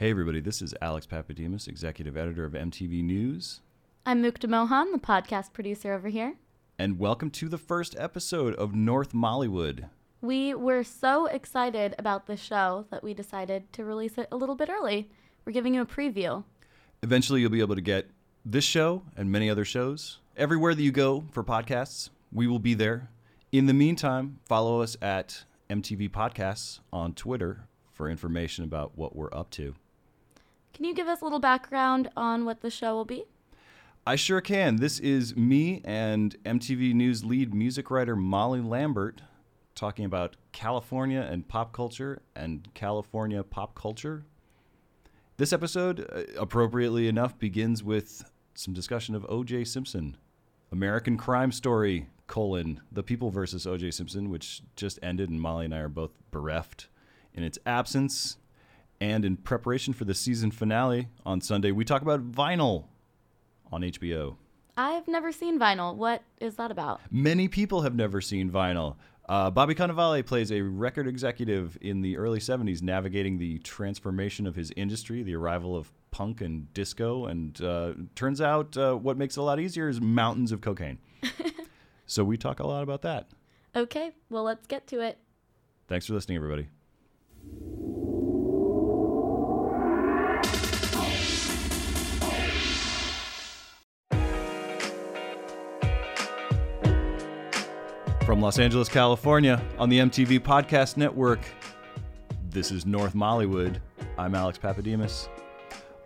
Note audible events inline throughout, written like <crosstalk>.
Hey, everybody, this is Alex Pappademas, executive editor of MTV News, I'm Mukta Mohan, the podcast producer over here. and welcome to the first episode of North Mollywood. We were so excited about this show that we decided to release it a little bit early. We're giving you a preview. Eventually, you'll be able to get this show and many other shows everywhere that you go for podcasts. We will be there. In the meantime, follow us at MTV Podcasts on Twitter for information about what we're up to. Can you give us a little background on what the show will be? I sure can. This is me and MTV News lead music writer Molly Lambert talking about California and pop culture and California pop culture. This episode, uh, appropriately enough, begins with some discussion of O.J. Simpson, American Crime Story: colon The People versus O.J. Simpson, which just ended, and Molly and I are both bereft in its absence. And in preparation for the season finale on Sunday, we talk about Vinyl on HBO. I've never seen Vinyl. What is that about? Many people have never seen vinyl. Uh, Bobby Cannavale plays a record executive in the early 70s, navigating the transformation of his industry, the arrival of punk and disco, and uh, turns out uh, what makes it a lot easier is mountains of cocaine. <laughs> so we talk a lot about that. Okay, well, let's get to it. Thanks for listening, everybody. From Los Angeles, California, on the MTV Podcast Network, this is North Mollywood. I'm Alex Pappademas.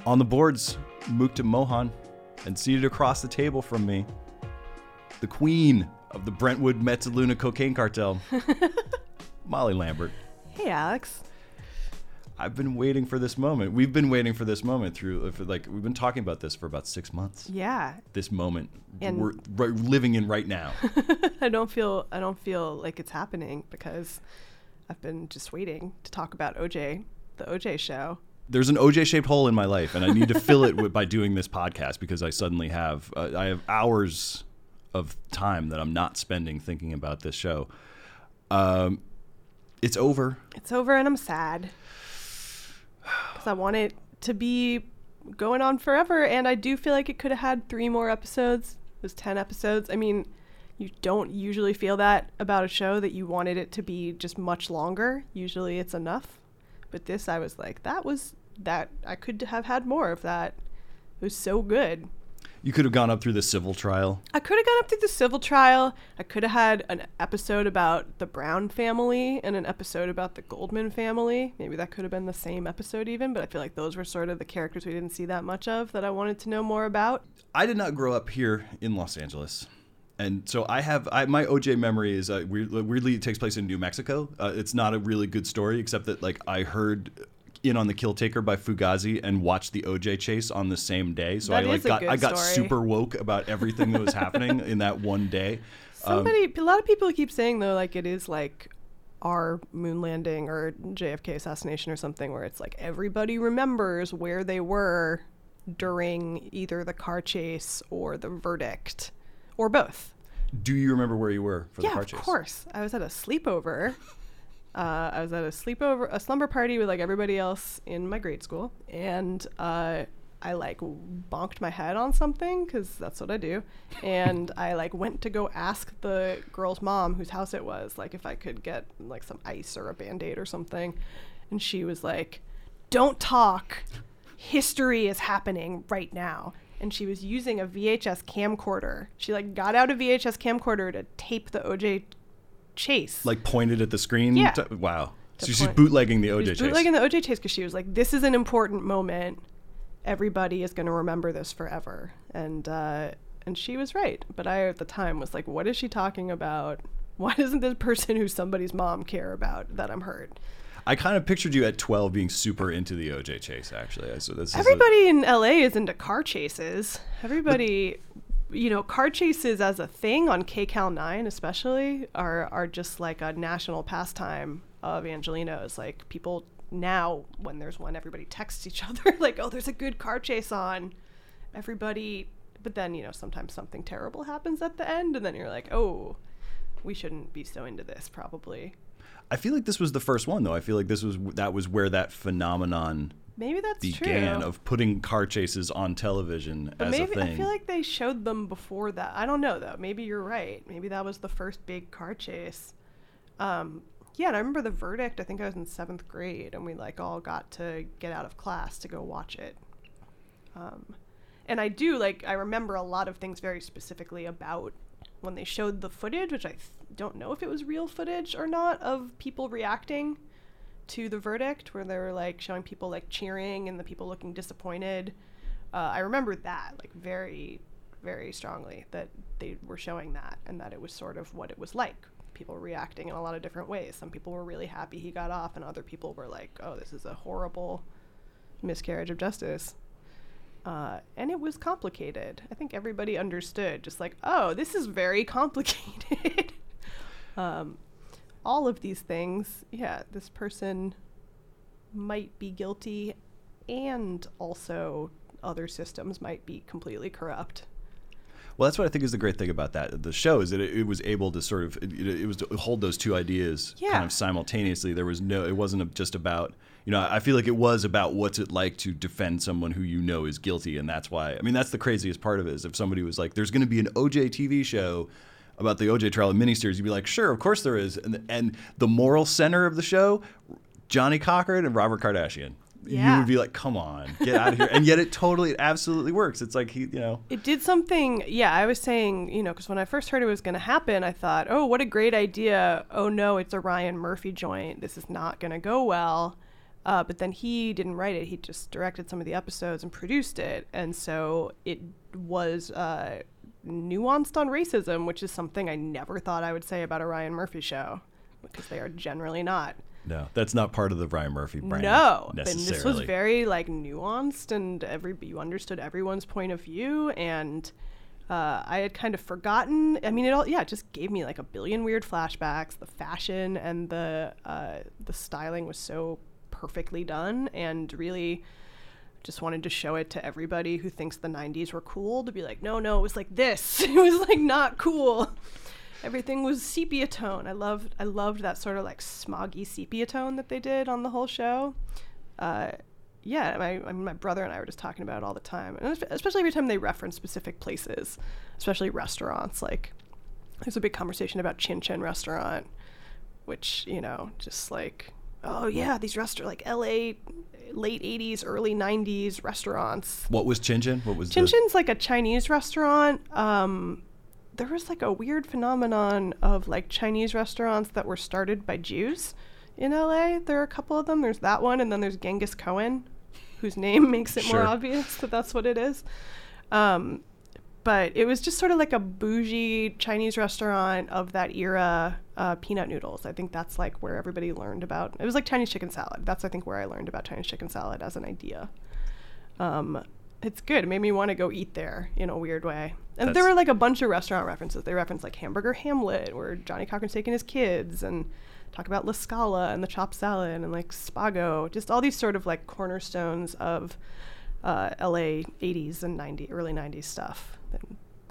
On the boards, Mukta Mohan, and seated across the table from me, the queen of the Brentwood Mezzaluna cocaine cartel, <laughs> Molly Lambert. Hey, Alex. I've been waiting for this moment. We've been waiting for this moment through, for like, we've been talking about this for about six months. Yeah, This moment And- we're living in right now. <laughs> I don't feel I don't feel like it's happening because I've been just waiting to talk about OJ, the OJ show. There's an OJ shaped hole in my life, and I need to fill it with, by doing this podcast because I suddenly have, uh, I have hours of time that I'm not spending thinking about this show. Um, it's over. It's over and I'm sad because I want it to be going on forever, and I do feel like it could have had three more episodes. It was ten episodes. I mean, you don't usually feel that about a show that you wanted it to be just much longer. Usually, it's enough, but this I was like, that was that I could have had more of that. It was so good. You could have gone up through the civil trial. I could have gone up through the civil trial. I could have had an episode about the Brown family and an episode about the Goldman family. Maybe that could have been the same episode, even, but I feel like those were sort of the characters we didn't see that much of that I wanted to know more about. I did not grow up here in Los Angeles. And so I have I, my OJ memory is uh, weird, weirdly it takes place in New Mexico. Uh, it's not a really good story, except that like I heard in on the Kill Taker by Fugazi and watched the OJ chase on the same day. So That I like got I got story. super woke about everything that was <laughs> happening in that one day. Um, Somebody, a lot of people keep saying, though, like it is like our moon landing or JFK assassination or something, where it's like everybody remembers where they were during either the car chase or the verdict or both. do you remember where you were for the yeah, car of course. I was at a sleepover. <laughs> Uh, I was at a sleepover, a slumber party with like everybody else in my grade school, and uh, I like bonked my head on something because that's what I do, and I like went to go ask the girl's mom whose house it was, like if I could get like some ice or a band aid or something, and she was like, "Don't talk. History is happening right now." And she was using a VHS camcorder. She like got out a VHS camcorder to tape the OJ chase. Like pointed at the screen. Yeah. to- wow. To So she's bootlegging the OJ was chase. bootlegging the OJ chase because she was like, "This is an important moment. Everybody is going to remember this forever." And uh, and she was right. But I at the time was like, "What is she talking about? Why doesn't this person who's somebody's mom care about that I'm hurt?" I kind of pictured you at 12 being super into the OJ chase, actually. So this is a- Everybody in LA is into car chases. Everybody, you know, car chases as a thing on KCAL 9 especially are are just like a national pastime of Angelenos. Like people now when there's one everybody texts each <laughs> other like, "Oh, there's a good car chase on." Everybody but then, you know, sometimes something terrible happens at the end and then you're like, "Oh, we shouldn't be so into this probably." I feel like this was the first one though. I feel like this was that was where that phenomenon Maybe that's began true. of putting car chases on television But as maybe a thing. I feel like they showed them before that. I don't know though. Maybe you're right. Maybe that was the first big car chase. Um, yeah, and I remember the verdict. I think I was in seventh grade, and we like all got to get out of class to go watch it. Um, and I do like I remember a lot of things very specifically about when they showed the footage, which I th- don't know if it was real footage or not of people reacting to the verdict, where they were like showing people like cheering and the people looking disappointed. Uh, I remember that like very, very strongly that they were showing that and that it was sort of what it was like. People reacting in a lot of different ways. Some people were really happy he got off, and other people were like, "Oh, this is a horrible miscarriage of justice." Uh, and it was complicated. I think everybody understood, just like, "Oh, this is very <laughs> complicated." <laughs> um, all of these things, yeah, this person might be guilty, and also other systems might be completely corrupt. Well, that's what I think is the great thing about that the show is that it, it was able to sort of it, it was to hold those two ideas Yeah. kind of simultaneously. There was no, it wasn't just about you know. I feel like it was about what's it like to defend someone who you know is guilty, and that's why. I mean, that's the craziest part of it is if somebody was like, "There's going to be an OJ TV show." About the OJ trial miniseries, you'd be like, sure, of course there is. And, and the moral center of the show, Johnnie Cochran and Robert Kardashian. You would be like, come on, get out of here. And yet it totally, it absolutely works. It's like he, you know, It did something, yeah. I was saying, you know, because when I first heard it was going to happen, I thought, oh, what a great idea. Oh, no, it's a Ryan Murphy joint. This is not going to go well. Uh, but then he didn't write it. He just directed some of the episodes and produced it. And so it was uh, nuanced on racism, which is something I never thought I would say about a Ryan Murphy show because they are generally not. No, that's not part of the Ryan Murphy brand. No, and this was very like nuanced, and every you understood everyone's point of view, and uh, I had kind of forgotten. I mean, it all yeah, it just gave me like a billion weird flashbacks. The fashion and the uh, the styling was so perfectly done, and really just wanted to show it to everybody who thinks the 90s were cool to be like no no it was like this. <laughs> It was like not cool. Everything was sepia tone. I loved i loved that sort of like smoggy sepia tone that they did on the whole show. Uh, yeah my, I mean, my brother and i were just talking about it all the time. And especially every time they reference specific places especially restaurants like there's a big conversation about chin chin restaurant which you know just like oh yeah these restaurants like la late 80s early 90s restaurants What was Chin Chin? What was Chin the, like a Chinese restaurant. Um, there was like a weird phenomenon of like Chinese restaurants that were started by Jews in LA. There are a couple of them. There's that one, and then there's Genghis Cohen, whose name <laughs> makes it Sure. more obvious that that's what it is. Um, but it was just sort of like a bougie Chinese restaurant of that era. Uh, peanut noodles. I think that's like where everybody learned about. It was like Chinese chicken salad. That's I think where I learned about Chinese chicken salad as an idea. Um, it's good. It made me want to go eat there in a weird way. And there were like a bunch of restaurant references. They referenced like Hamburger Hamlet, where Johnnie Cochran's taking his kids, and talk about La Scala and the chopped salad, and like Spago. Just all these sort of like cornerstones of uh, LA 80s and 90 early 90s stuff that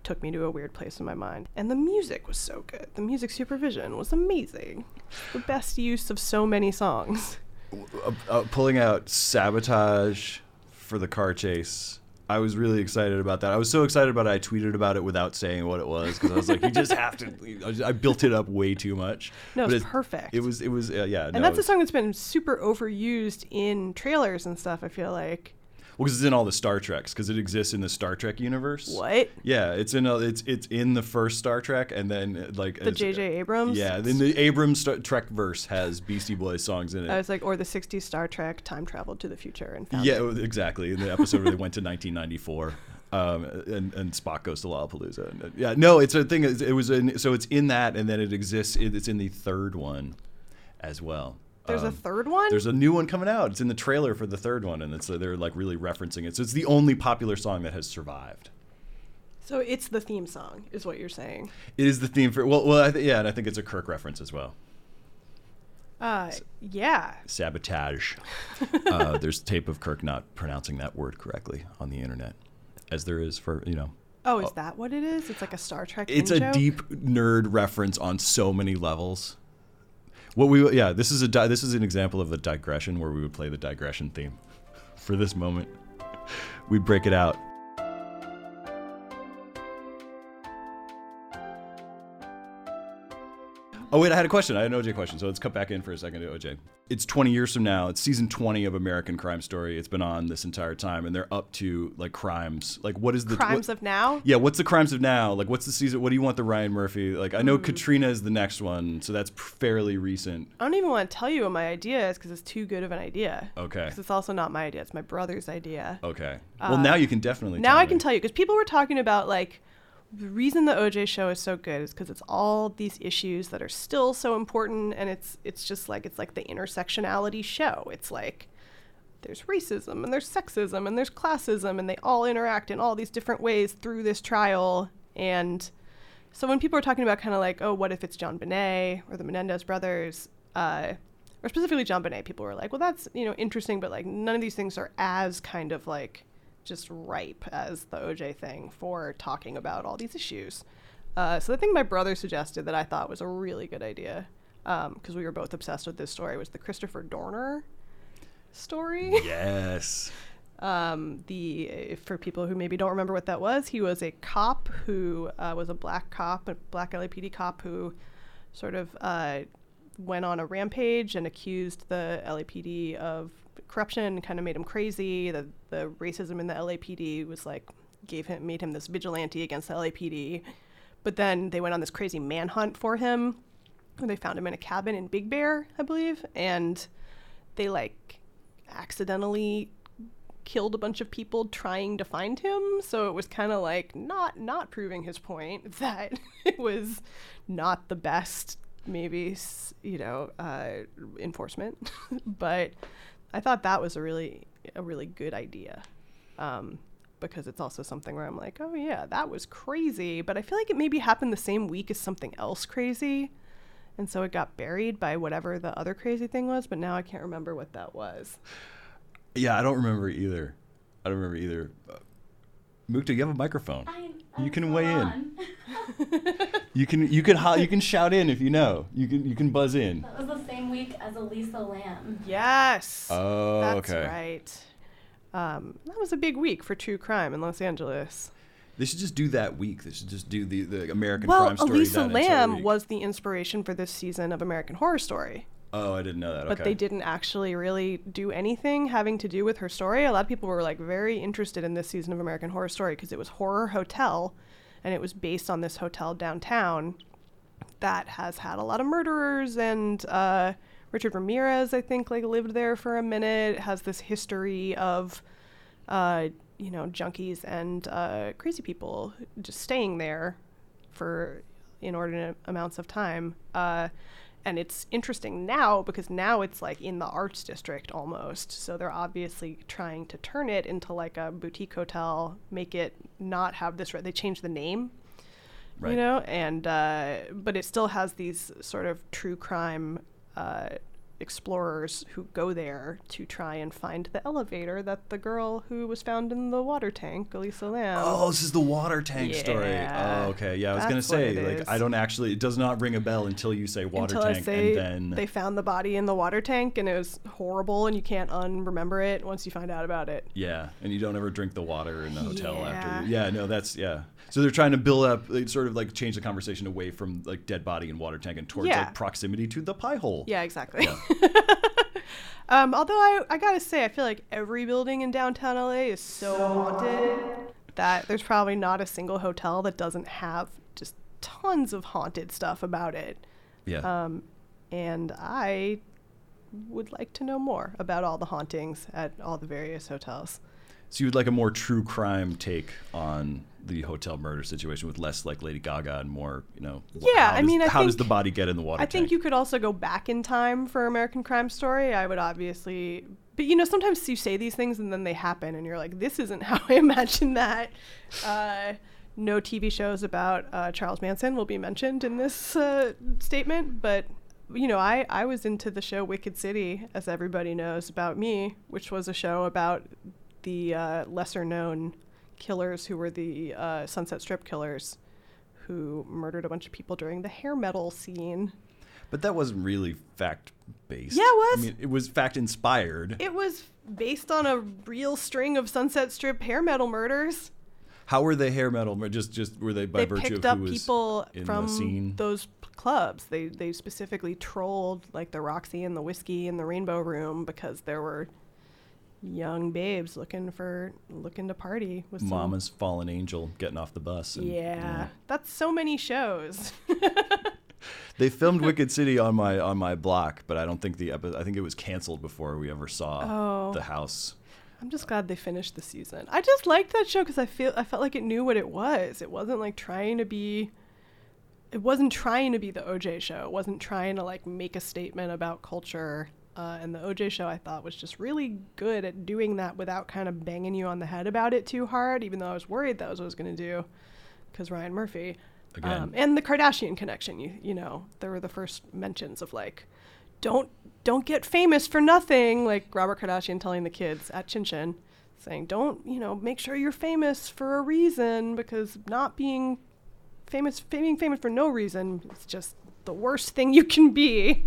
took me to a weird place in my mind. And the music was so good. The music supervision was amazing. The best use of so many songs. <laughs> uh, uh, pulling out sabotage for the car chase. I was really excited about that. I was so excited about it. I tweeted about it without saying what it was because I was like, "You just have to." I built it up way too much. No, it's perfect. It was. It was. Uh, yeah. And that's a song that's been super overused in trailers and stuff, I feel like. Well, because it's in all the Star Treks, because it exists in the Star Trek universe. What? Yeah, it's in. A, it's it's in the first Star Trek, and then like The J.J. Abrams? Yeah, then the Abrams Star Trek verse has Beastie Boys songs in it. I was like, or the 60s Star Trek time traveled to the future and found Yeah, it. exactly. In the episode where they went to 1994, <laughs> um, and and Spock goes to Lollapalooza. Yeah, no, it's a thing. It was in, so it's in that, and then it exists. it- It's in the third one, as well. There's a Um, third one? There's a new one coming out. It's in the trailer for the third one, and it's uh, they're like really referencing it. So it's the only popular song that has survived. so it's the theme song, is what you're saying. It is the theme for well, well, I th- yeah, and I think it's a Kirk reference as well. Uh, yeah. Sabotage. <laughs> uh, there's tape of Kirk not pronouncing that word correctly on the internet, as there is for you know Oh, is that what it is? It's like a Star Trek. it's a in-joke? deep nerd reference on so many levels. What we yeah, this is a di- this is an example of a digression where we would play the digression theme for this moment. We break it out. Oh wait, I had a question. I had an OJ question, so let's cut back in for a second to OJ. It's 20 years from now. It's season 20 of American Crime Story. It's been on this entire time, and they're up to like crimes. Like, what is the Crimes what- of now. Yeah, what's the crimes of now? Like, what's the season? What do you want the Ryan Murphy? Like, I know Katrina is the next one, so that's fairly recent. I don't even want to tell you what my idea is because it's too good of an idea. Okay. Because it's also not my idea; it's my brother's idea. Okay. Well, now you can definitely. Uh, now I me. can tell you because people were talking about like the reason the OJ show is so good is because it's all these issues that are still so important, and it's it's just like it's like the intersectionality show. It's like there's racism and there's sexism and there's classism, and they all interact in all these different ways through this trial. And so when people are talking about kind of like, oh, what if it's JonBenét or the Menendez brothers? Uh, or specifically JonBenét, people were like, well, that's you know interesting, but like none of these things are as kind of like just ripe as the OJ thing for talking about all these issues. Uh, so the thing my brother suggested that I thought was a really good idea, because we were both obsessed with this story, was the Christopher Dorner story. Yes. <laughs> Um, the for people who maybe don't remember what that was, he was a cop who uh, was a black cop, a black LAPD cop who sort of uh, went on a rampage and accused the LAPD of corruption, kind of made him crazy. The the racism in the LAPD was like gave him made him this vigilante against the LAPD. But then they went on this crazy manhunt for him. They found him in a cabin in Big Bear, I believe, and they like accidentally killed a bunch of people trying to find him so it was kind of like not not proving his point <laughs> that it was not the best maybe you know uh, enforcement <laughs> but i thought that was a really a really good idea um, because it's also something where i'm like oh yeah that was crazy but i feel like it maybe happened the same week as something else crazy and so it got buried by whatever the other crazy thing was but now i can't remember what that was Yeah, I don't remember either. I don't remember either. Uh, Mukta, you have a microphone. I, You can still weigh in. <laughs> You can you can ho- you can shout in if you know. You can you can buzz in. That was the same week as Elisa Lam. Yes. Oh, That's okay. right. Um, that was a big week for true crime in Los Angeles. They should just do that week. They should just do the, the American well, Crime Story. Elisa that Lamb was the inspiration for this season of American Horror Story, Oh, I didn't know that. but okay. they didn't actually really do anything having to do with her story. A lot of people were like very interested in this season of American Horror Story because it was Horror Hotel, and it was based on this hotel downtown that has had a lot of murderers and uh, Richard Ramirez, I think, like lived there for a minute. Has this history of, uh, you know, junkies and uh, crazy people just staying there for inordinate amounts of time. Uh, and it's interesting now because now it's like in the arts district almost. So they're obviously trying to turn it into like a boutique hotel, make it not have this. Re- they changed the name Right. you know and uh, but it still has these sort of true crime uh, explorers who go there to try and find the elevator that the girl who was found in the water tank elisa lam Oh, this is the water tank story. Oh, okay. Yeah, I was gonna say like is. I don't actually. It does not ring a bell until you say water until tank, say and then they found the body in the water tank and it was horrible and you can't unremember it once you find out about it yeah, and you don't ever drink the water in the hotel Yeah. after. Yeah, no, that's yeah. So they're trying to build up, like, sort of like change the conversation away from like dead body and water tank and towards Yeah. like proximity to the pie hole. Yeah, exactly. <laughs> <laughs> um, although I, I gotta say, I feel like every building in downtown LA is so haunted that there's probably not a single hotel that doesn't have just tons of haunted stuff about it. Yeah. Um, and I would like to know more about all the hauntings at all the various hotels. So you would like a more true crime take on the hotel murder situation with less like Lady Gaga and more, you know. Yeah, how I does- mean, I how does the body get in the water I tank? think you could also go back in time for American Crime Story. I would obviously, but you know, sometimes you say these things and then they happen, and you're like, "This isn't <laughs> how I imagined that." Uh, no TV shows about uh, Charles Manson will be mentioned in this uh, statement, but you know, I I was into the show Wicked City, as everybody knows about me, which was a show about the uh, lesser known killers who were the uh, Sunset Strip killers who murdered a bunch of people during the hair metal scene. But that wasn't really fact based. Yeah, it was. I mean, it was fact inspired. It was based on a real string of Sunset Strip hair metal murders. How were they hair metal? Just just were they by they virtue picked of up who was people in from the scene? those clubs. They they specifically trolled like the Roxy and the Whisky and the Rainbow Room because there were young babes looking for looking to party with some- Mama's fallen angel getting off the bus. and, you Yeah, that's so many shows. <laughs> They filmed <laughs> Wicked City on my on my block, but I don't think the epi- I think it was canceled before we ever saw Oh. the house. I'm just glad they finished the season. I just liked that show because I feel I felt like it knew what it was. It wasn't like trying to be. It wasn't trying to be the OJ show. It wasn't trying to like make a statement about culture. Uh, and the OJ show I thought was just really good at doing that without kind of banging you on the head about it too hard. Even though I was worried that was what I was going to do, because Ryan Murphy. Again. Um, and the Kardashian connection. You you know there were the first mentions of like don't don't get famous for nothing like robert kardashian telling the kids at chin chin saying don't you know make sure you're famous for a reason because not being famous being famous for no reason is just the worst thing you can be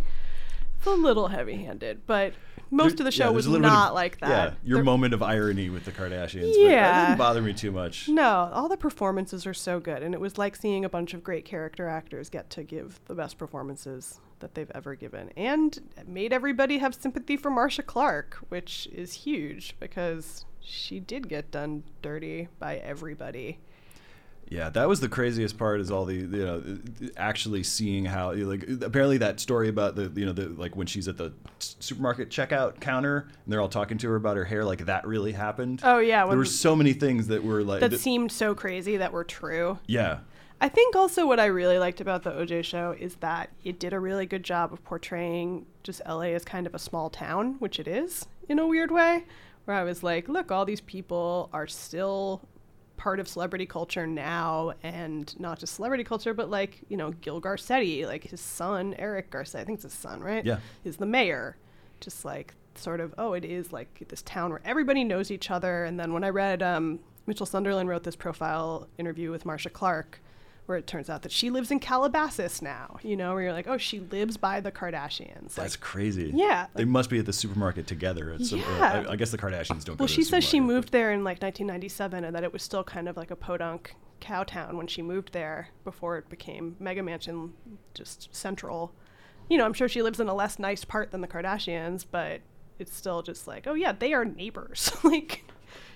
it's a little heavy handed but most There- of the show there's was bit of- not like that Yeah, your There- moment of irony with the Kardashians. Yeah. didn't bother me too much. no, all the performances are so good, and it was like seeing a bunch of great character actors get to give the best performances that they've ever given, and it made everybody have sympathy for Marcia Clark, which is huge because she did get done dirty by everybody. Yeah, that was the craziest part. Is all the you know actually seeing how like apparently that story about the you know the like when she's at the supermarket checkout counter and they're all talking to her about her hair like that really happened. Oh yeah, there were so many things that were like that that- seemed so crazy that were true. yeah I think also what I really liked about the OJ show is that it did a really good job of portraying just LA as kind of a small town, which it is in a weird way, where I was like, look, all these people are still part of celebrity culture now and not just celebrity culture but like you know gil garcetti like his son eric garcetti i think it's his son right? Yeah. is the mayor. Just like sort of oh it is like this town where everybody knows each other. And then when i read um, mitchell sunderland wrote this profile interview with marcia clark where it turns out that she lives in calabasas now you know where you're like oh she lives by the kardashians that's like, crazy. Yeah, they must be at the supermarket together. Uh, Yeah. I, I guess the Kardashians don't. go well to she says she moved there in like 1997 and that it was still kind of like a podunk cow town when she moved there before it became mega mansion just central you know i'm sure she lives in a less nice part than the kardashians but it's still just like oh yeah they are neighbors <laughs> like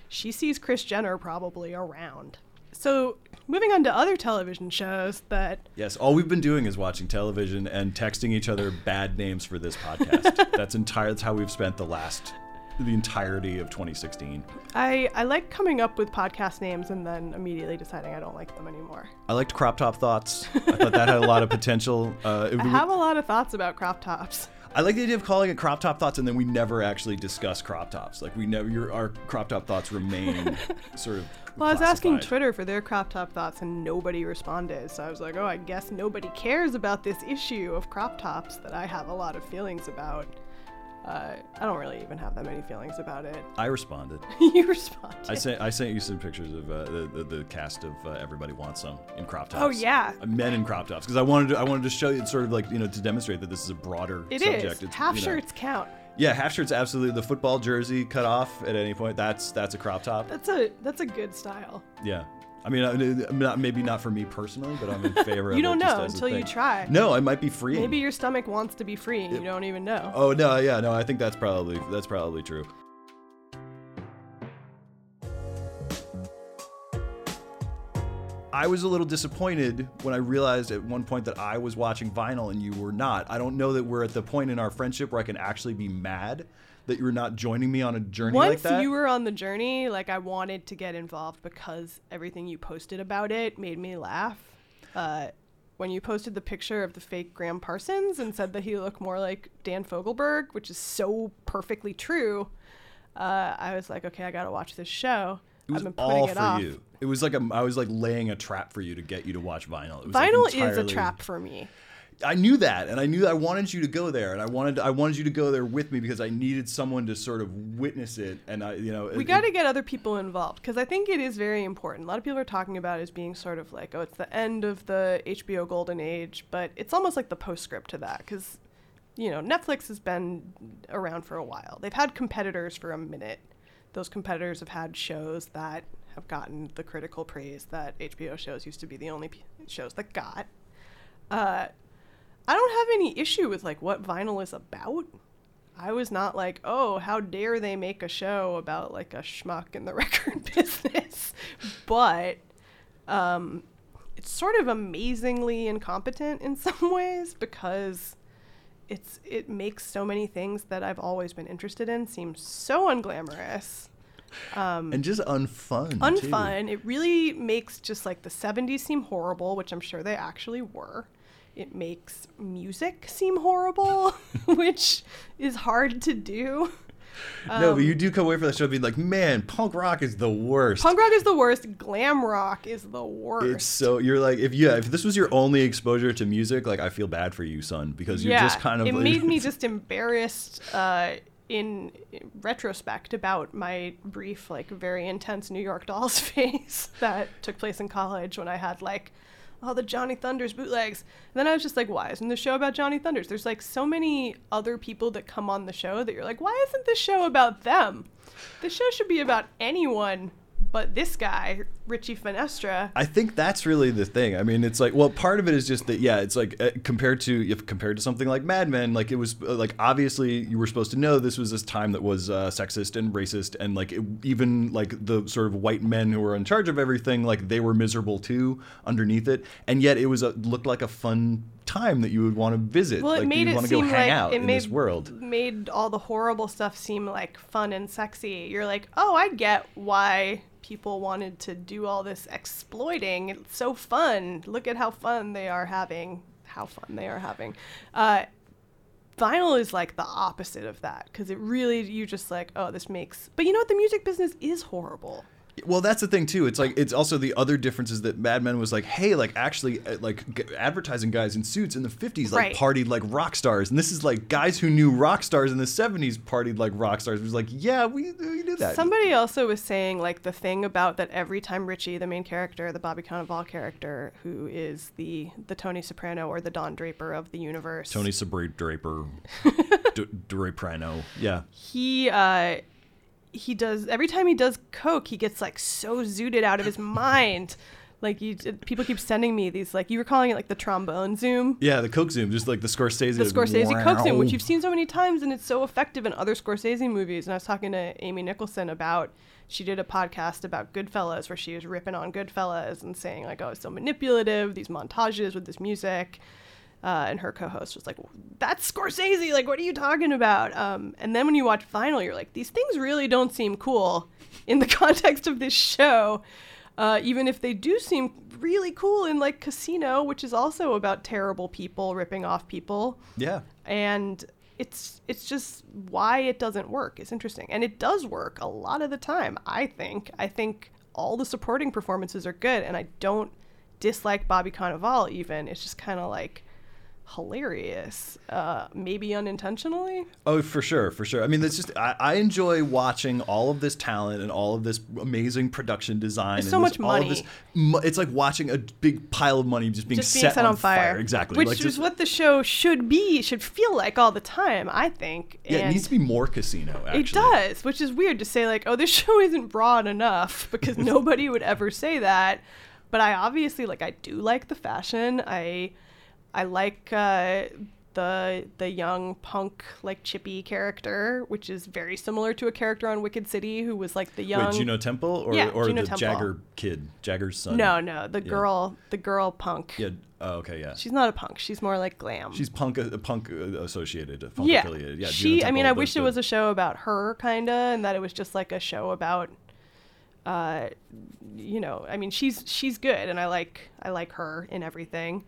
she sees kris jenner probably around so moving on to other television shows that Yes, all we've been doing is watching television and texting each other bad names for this podcast. <laughs> that's entire. That's how we've spent the last, the entirety of 2016. I, I like coming up with podcast names and then immediately deciding I don't like them anymore. I liked Crop Top Thoughts. I thought that had a lot of <laughs> potential. Uh, it- I have a lot of thoughts about crop tops. I like the idea of calling it crop top thoughts, and then we never actually discuss crop tops. Like we never, your, our crop top thoughts remain <laughs> sort of. Well, I was asking. Twitter for their crop top thoughts and nobody responded. So I was like, oh, I guess nobody cares about this issue of crop tops that I have a lot of feelings about. Uh, I don't really even have that many feelings about it. I responded. <laughs> you responded. I sent I sent you some pictures of uh, the, the the cast of uh, Everybody Wants Some in crop tops. Oh, yeah. Uh, men in crop tops because I wanted to I wanted to show you sort of like you know to demonstrate that this is a broader It is. subject. It's, Half you know- shirts count. Yeah, half shirts absolutely. The football jersey cut off at any point. That's that's a crop top. That's a that's a good style. Yeah. I mean, not, maybe not for me personally, but I'm in <laughs> favor of You don't know until you try. No, it might be free. Maybe your stomach wants to be free and you don't even know. Oh no, yeah, no, I think that's probably that's probably true. I was a little disappointed when I realized at one point that I was watching vinyl and you were not. I don't know that we're at the point in our friendship where I can actually be mad that you're not joining me on a journey like Once that. you were on the journey, like I wanted to get involved because everything you posted about it made me laugh. Uh, when you posted the picture of the fake Gram Parsons and said that he looked more like Dan Fogelberg, which is so perfectly true, uh, I was like, okay, I gotta watch this show. It was all it for off. you. It was like a, I was like laying a trap for you to get you to watch vinyl. It was like Vinyl is a trap for me. I knew that, and I knew that I wanted you to go there, and I wanted I wanted you to go there with me because I needed someone to sort of witness it, and I, you know, we got to get other people involved because I think it is very important. A lot of people are talking about it as being sort of like, oh, it's the end of the HBO golden age, but it's almost like the postscript to that because, you know, Netflix has been around for a while. They've had competitors for a minute. Those competitors have had shows that have gotten the critical praise that HBO shows used to be the only p- shows that got. Uh, I don't have any issue with like what vinyl is about. I was not like, oh, how dare they make a show about like a schmuck in the <laughs> record business. But um, it's sort of amazingly incompetent in some <laughs> ways because it's it makes so many things that I've always been interested in seem so unglamorous. Um, and just unfun. too. unfun. It really makes just like the 70s seem horrible, which I'm sure they actually were. It makes music seem horrible, <laughs> which is hard to do. No, but Um, you do come away from the show being like, man, punk rock is the worst. Punk rock is the worst. Glam rock is the worst. It's so you're like if yeah if this was your only exposure to music like I feel bad for you son because you're yeah, just kind of it like, made me <laughs> just embarrassed uh, in retrospect about my brief, like very intense New York Dolls <laughs> phase that took place in college when I had like all the Johnny Thunders bootlegs. And then I was just like, why isn't the show about Johnny Thunders? There's like so many other people that come on the show that you're like, why isn't this show about them? The show should be about anyone but this guy, Richie Finestra. I think that's really the thing. I mean, it's like, well, part of it is just that, yeah, it's like uh, compared to if compared to something like Mad Men, like it was uh, like obviously you were supposed to know this was this time that was uh, sexist and racist, and like it, even like the sort of white men who were in charge of everything, like they were miserable too underneath it, and yet it was a looked like a fun time that you would want to visit. Well, like it made you it want to seem go hang like out it in made this world. made all the horrible stuff seem like fun and sexy. You're like, oh, I get why people wanted to do all this exploiting. It's so fun. Look at how fun they are having. How fun they are having. Uh, vinyl is like the opposite of that because it really you just like, oh, this makes. But you know what? The music business is horrible. Well, that's the thing too. It's like it's also the other difference is that Mad Men was like, hey, like actually, uh, like g- advertising guys in suits in the '50s like Right. partied like rock stars, and this is like guys who knew rock stars in the '70s partied like rock stars. It was like, yeah, we we do that. Somebody also was saying like the thing about that every time Richie, the main character, the Bobby Cannavale character, who is the the Tony Soprano or the Don Draper of the universe, Tony Sabri Draper, <laughs> D- Draprano, yeah. he uh he does every time he does coke he gets like so zooted out of his mind like you people keep sending me these like you were calling it like the trombone zoom Yeah, the Coke Zoom, just like the Scorsese. the Scorsese Coke Zoom, which you've seen so many times, and it's so effective in other Scorsese movies. And I was talking to Amy Nicholson about she did a podcast about Goodfellas where she was ripping on Goodfellas and saying like, oh, it's so manipulative. These montages with this music. Uh, and her co-host was like, "That's Scorsese. Like, what are you talking about?" Um, and then when you watch Vinyl, you're like, "These things really don't seem cool in the <laughs> context of this show." Uh, even if they do seem really cool in like Casino, which is also about terrible people ripping off people Yeah. and it's it's just why it doesn't work is interesting and it does work a lot of the time i think i think all the supporting performances are good and i don't dislike bobby cannavale even it's just kind of like hilarious uh maybe unintentionally Oh, for sure, for sure. I mean, it's just I, I enjoy watching all of this talent and all of this amazing production design. There's and so this- much all of money. this it's like watching a big pile of money just being, just being set, set, on, fire. Exactly. which like is just, what the show should be should feel like all the time i think yeah, it needs to be more casino. Actually, It does, which is weird to say like, oh, this <laughs> show isn't broad enough because <laughs> nobody would ever say that. But I obviously like I do like the fashion. I I like uh, the the young punk like chippy character, which is very similar to a character on Wicked City who was like the young Wait, Juno Temple or Yeah, or Juno the Temple. Jagger kid, Jagger's son? No, no, the Yeah. girl, the girl punk. Yeah. Oh, okay. Yeah. She's not a punk. She's more like glam. She's punk uh, punk uh, associated, punk yeah. affiliated. Yeah. She. I mean, Temple, I the- wish it was a show about her, kinda, and that it was just like a show about, uh, you know. I mean, she's she's good, and I like I like her in everything.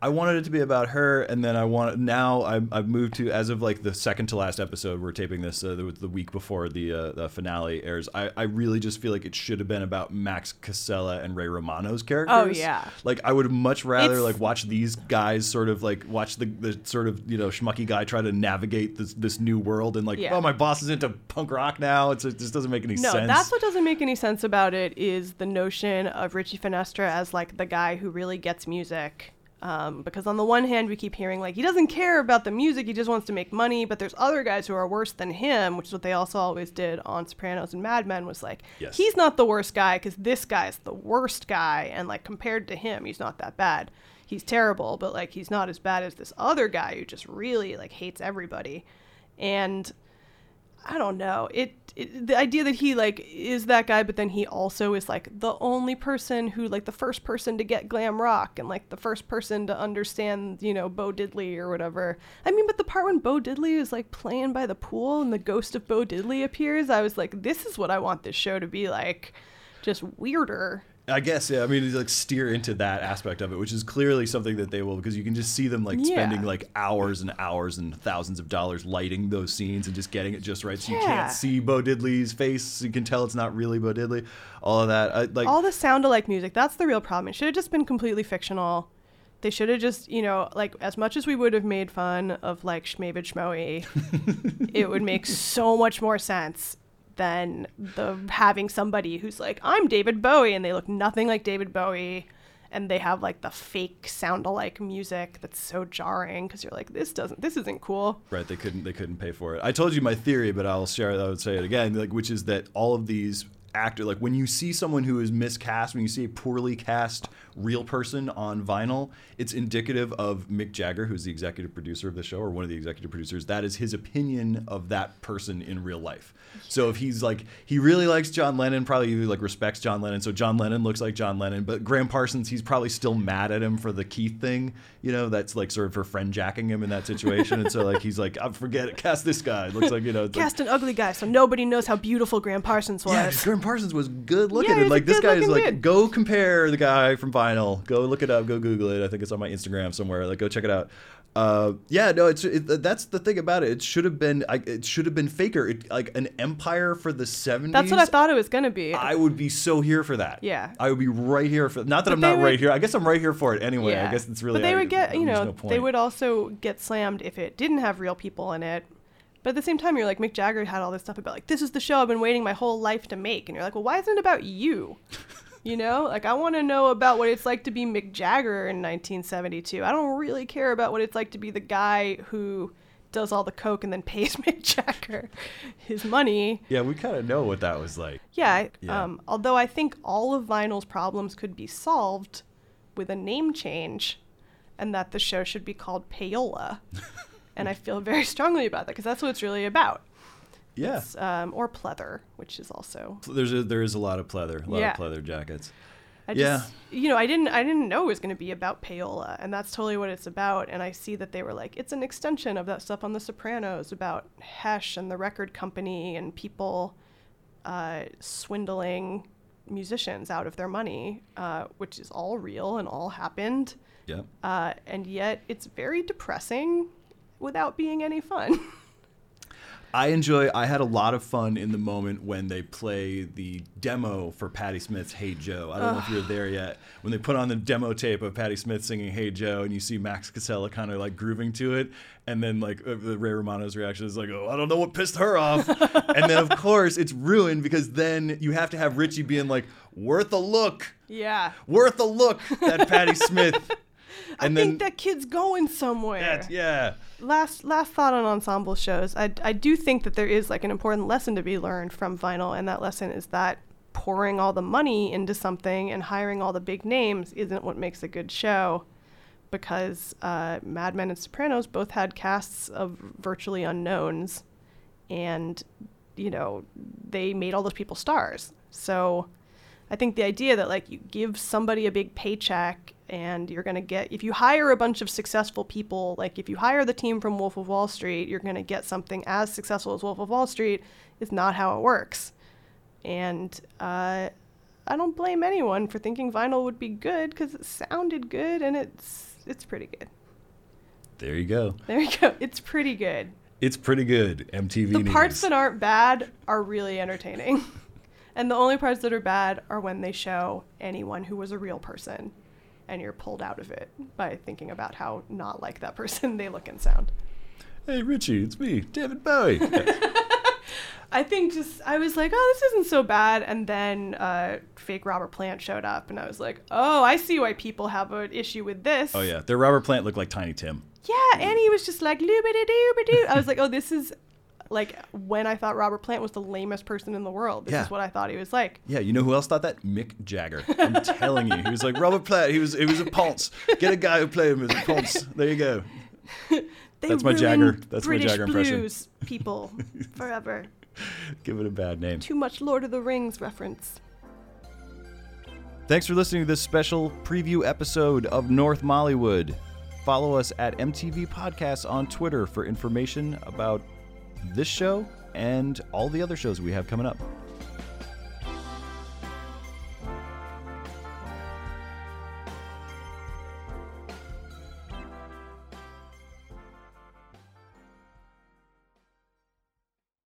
I wanted it to be about her, and then I want now I'm, I've moved to as of like the second to last episode. We're taping this uh, the, the week before the uh, the finale airs. I, I really just feel like it should have been about Max Casella and Ray Romano's characters. Oh, yeah. like I would much rather It's- like watch these guys sort of like watch the, the sort of you know schmucky guy try to navigate this this new world and like Yeah. oh my boss is into punk rock now. It's, it just doesn't make any No, sense. that's what doesn't make any sense about it is the notion of Richie Finestra as like the guy who really gets music. Um, because on the one hand, we keep hearing like he doesn't care about the music, he just wants to make money. But there's other guys who are worse than him, which is what they also always did on Sopranos and Mad Men. Was like Yes. he's not the worst guy because this guy's the worst guy, and like compared to him, he's not that bad. He's terrible, but like he's not as bad as this other guy who just really like hates everybody. And I don't know. It, it the idea that he like is that guy, but then he also is like the only person who like the first person to get glam rock and like the first person to understand, you know, Bo Diddley or whatever. I mean, but the part when Bo Diddley is like playing by the pool and the ghost of Bo Diddley appears, I was like, this is what I want this show to be like, just weirder. I guess yeah. I mean, like steer into that aspect of it, which is clearly something that they will because you can just see them like spending like hours and hours and thousands of dollars lighting those scenes and just getting it just right, so you can't see Bo Diddley's face. You can tell it's not really Bo Diddley. All of that, I, like all the sound alike music that's the real problem it should have just been completely fictional they should have just you know like as much as we would have made fun of like schmavid schmoey <laughs> it would make so much more sense than the having somebody who's like i'm david bowie and they look nothing like david bowie and they have like the fake sound alike music that's so jarring because you're like this doesn't this isn't cool Right, they couldn't they couldn't pay for it. I told you my theory, but I'll share it. I would say it again, like which is that all of these actor like when you see someone who is miscast, when you see a poorly cast real person on vinyl, it's indicative of Mick Jagger, who's the executive producer of the show or one of the executive producers. That is his opinion of that person in real life. So if he's like he really likes John Lennon, probably like respects John Lennon, so John Lennon looks like John Lennon, but Gram Parsons, he's probably still mad at him for the Keith thing, you know, that's like sort of for friend jacking him in that situation. and so like he's like, I forget it, cast this guy. It looks like, you know, it's like, cast an ugly guy so nobody knows how beautiful gram parsons was yeah, Gram Parsons was good looking. Yeah, and like this guy is like, dude. go compare the guy from Vinyl. Go look it up. Go Google it. I think it's on my Instagram somewhere. Like, go check it out. Uh, yeah, no, it's it, that's the thing about it. It should have been, I, it should have been faker. It, like an empire for the seventies. that's what i thought it was gonna be I would be so here for that. Yeah. I would be right here for. Not that But I'm not would- right here. I guess I'm right here for it anyway. I guess it's really. But they would get, you know, no they would also get slammed if it didn't have real people in it. But at the same time, you're like Mick Jagger had all this stuff about like this is the show I've been waiting my whole life to make, and you're like, well, why isn't it about you? <laughs> You know, like I want to know about what it's like to be Mick Jagger in 1972. I don't really care about what it's like to be the guy who does all the coke and then pays <laughs> Mick Jagger his money. Yeah, we kind of know what that was like. Yeah, Yeah. Um, although I think all of Vinyl's problems could be solved with a name change, and that the show should be called Payola. <laughs> and I feel very strongly about that because that's what it's really about. Yeah. Um, or pleather, which is also. There's a, there is a lot of pleather, a lot Yeah. of pleather jackets. I Yeah. just, you know, I didn't, I didn't know it was going to be about payola, and that's totally what it's about. And I see that they were like, it's an extension of that stuff on The Sopranos about Hesh and the record company and people uh, swindling musicians out of their money, uh, which is all real and all happened. Yeah. Uh, and yet, it's very depressing without being any fun. <laughs> I enjoy. I had a lot of fun in the moment when they play the demo for Patti Smith's "Hey Joe." I don't know if you're there yet. When they put on the demo tape of Patti Smith singing "Hey Joe" and you see Max Casella kind of like grooving to it, and then like uh, Ray Romano's reaction is like, "Oh, I don't know what pissed her off," <laughs> and then of course it's ruined because then you have to have Richie being like, "Worth a look, yeah. worth a look." That Patti <laughs> Smith. I And think then that kid's going somewhere. yeah. last last thought on ensemble shows I, I do think that there is like an important lesson to be learned from vinyl and that lesson is that pouring all the money into something and hiring all the big names isn't what makes a good show because uh, mad men and sopranos both had casts of virtually unknowns and you know they made all those people stars so I think the idea that like you give somebody a big paycheck and you're going to get if you hire a bunch of successful people, like if you hire the team from Wolf of Wall Street, you're going to get something as successful as Wolf of Wall Street is not how it works. And uh, I don't blame anyone for thinking vinyl would be good because it sounded good and it's it's pretty good. There you go. There you go. It's pretty good. It's pretty good. MTV The News. parts that aren't bad are really entertaining. <laughs> and the only parts that are bad are when they show anyone who was a real person and you're pulled out of it by thinking about how not like that person <laughs> they look and sound. hey Richie, it's me, David Bowie. <laughs> I think just I was like, oh, this isn't so bad, and then uh, fake Robert Plant showed up, and I was like, oh, I see why people have an issue with this. oh yeah, their Robert Plant looked like Tiny Tim. Yeah, and he was just like loobity doo I was like, oh, this is like when I thought Robert Plant was the lamest person in the world. This Yeah. is what I thought he was like. Yeah, you know who else thought that? Mick Jagger. I'm <laughs> telling you, he was like Robert Plant. He was he was a ponce. Get a guy who played him as a <laughs> ponce. There you go. <laughs> That's my Jagger- that's my British Jagger impression. blues people forever. Give it a bad name. Too much Lord of the Rings reference. Thanks for listening to this special preview episode of North Mollywood. Follow us at MTV Podcasts on Twitter for information about this show and all the other shows we have coming up.